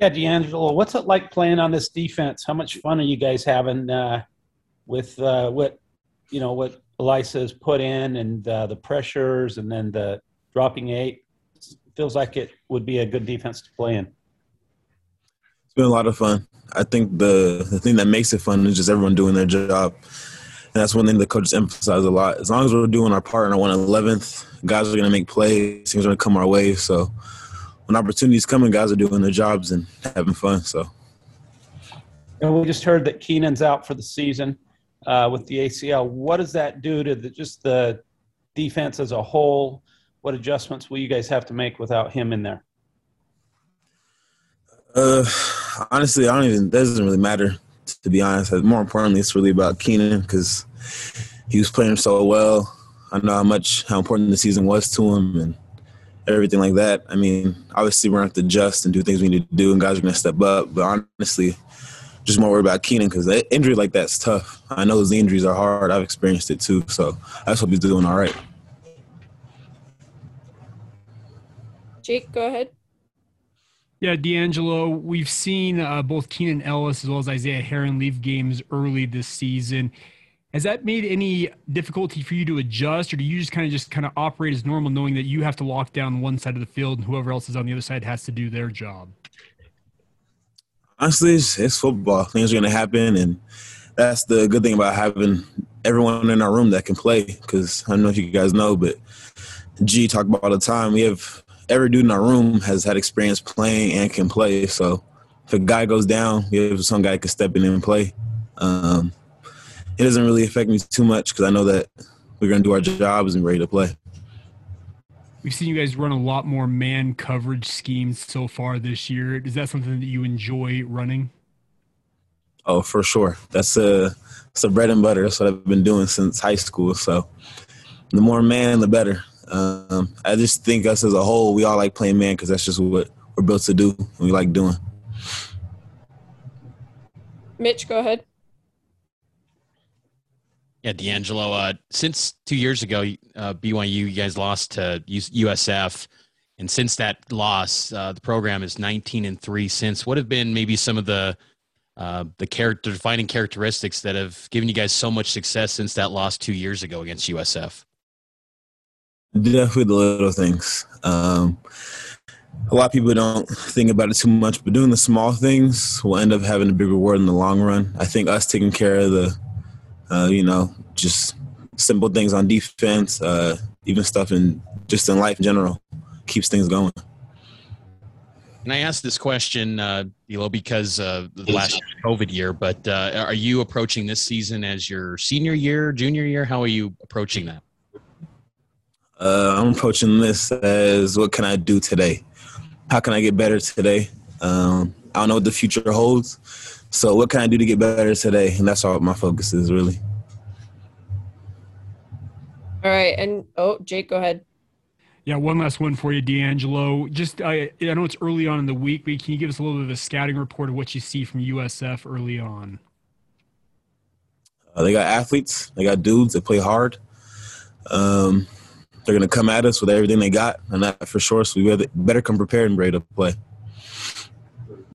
Yeah, D'Angelo, what's it like playing on this defense? How much fun are you guys having uh, with uh, what you know what Elisa has put in and uh, the pressures, and then the dropping eight? feels like it would be a good defense to play in. It's been a lot of fun. I think the the thing that makes it fun is just everyone doing their job. And that's one thing the coaches emphasize a lot. As long as we're doing our part and in our 111th, guys are going to make plays. Things are going to come our way. So when opportunities come and guys are doing their jobs and having fun. So. And we just heard that Keenan's out for the season uh, with the ACL. What does that do to the, just the defense as a whole? What adjustments will you guys have to make without him in there? Uh, honestly, I don't even. That doesn't really matter to be honest. More importantly, it's really about Keenan because he was playing so well. I know how much how important the season was to him and everything like that. I mean, obviously we're going to have to adjust and do things we need to do, and guys are going to step up. But honestly, just more worried about Keenan because injury like that's tough. I know those injuries are hard. I've experienced it too. So I just hope he's doing all right. Jake, go ahead. Yeah, D'Angelo, we've seen uh, both Keenan Ellis as well as Isaiah Herron leave games early this season. Has that made any difficulty for you to adjust, or do you just kind of just kind of operate as normal, knowing that you have to lock down one side of the field and whoever else is on the other side has to do their job? Honestly, it's, it's football. Things are going to happen, and that's the good thing about having everyone in our room that can play. Because I don't know if you guys know, but G talk about all the time. We have every dude in our room has had experience playing and can play. So if a guy goes down, we have some guy can step in and play. Um, it doesn't really affect me too much because I know that we're going to do our jobs and ready to play. We've seen you guys run a lot more man coverage schemes so far this year. Is that something that you enjoy running? Oh, for sure. That's a that's a bread and butter. That's what I've been doing since high school. So the more man, the better. Um, I just think us as a whole, we all like playing man because that's just what we're built to do and we like doing. Mitch, go ahead. Yeah, D'Angelo. Uh, since two years ago, uh, BYU, you guys lost to USF, and since that loss, uh, the program is 19 and three. Since what have been maybe some of the uh, the character defining characteristics that have given you guys so much success since that loss two years ago against USF? Definitely the little things. Um, a lot of people don't think about it too much, but doing the small things will end up having a big reward in the long run. I think us taking care of the, uh, you know, just simple things on defense, uh, even stuff in just in life in general, keeps things going. And I asked this question, uh, Elo, because uh, the last COVID year. But uh, are you approaching this season as your senior year, junior year? How are you approaching that? Uh, I'm approaching this as what can I do today? How can I get better today? Um, I don't know what the future holds. So what can I do to get better today? And that's all my focus is really. All right. And oh, Jake, go ahead. Yeah, one last one for you, D'Angelo. Just I, I know it's early on in the week, but can you give us a little bit of a scouting report of what you see from USF early on? Uh, they got athletes. They got dudes that play hard. Um, they're going to come at us with everything they got, and that for sure. So we better come prepared and ready to play.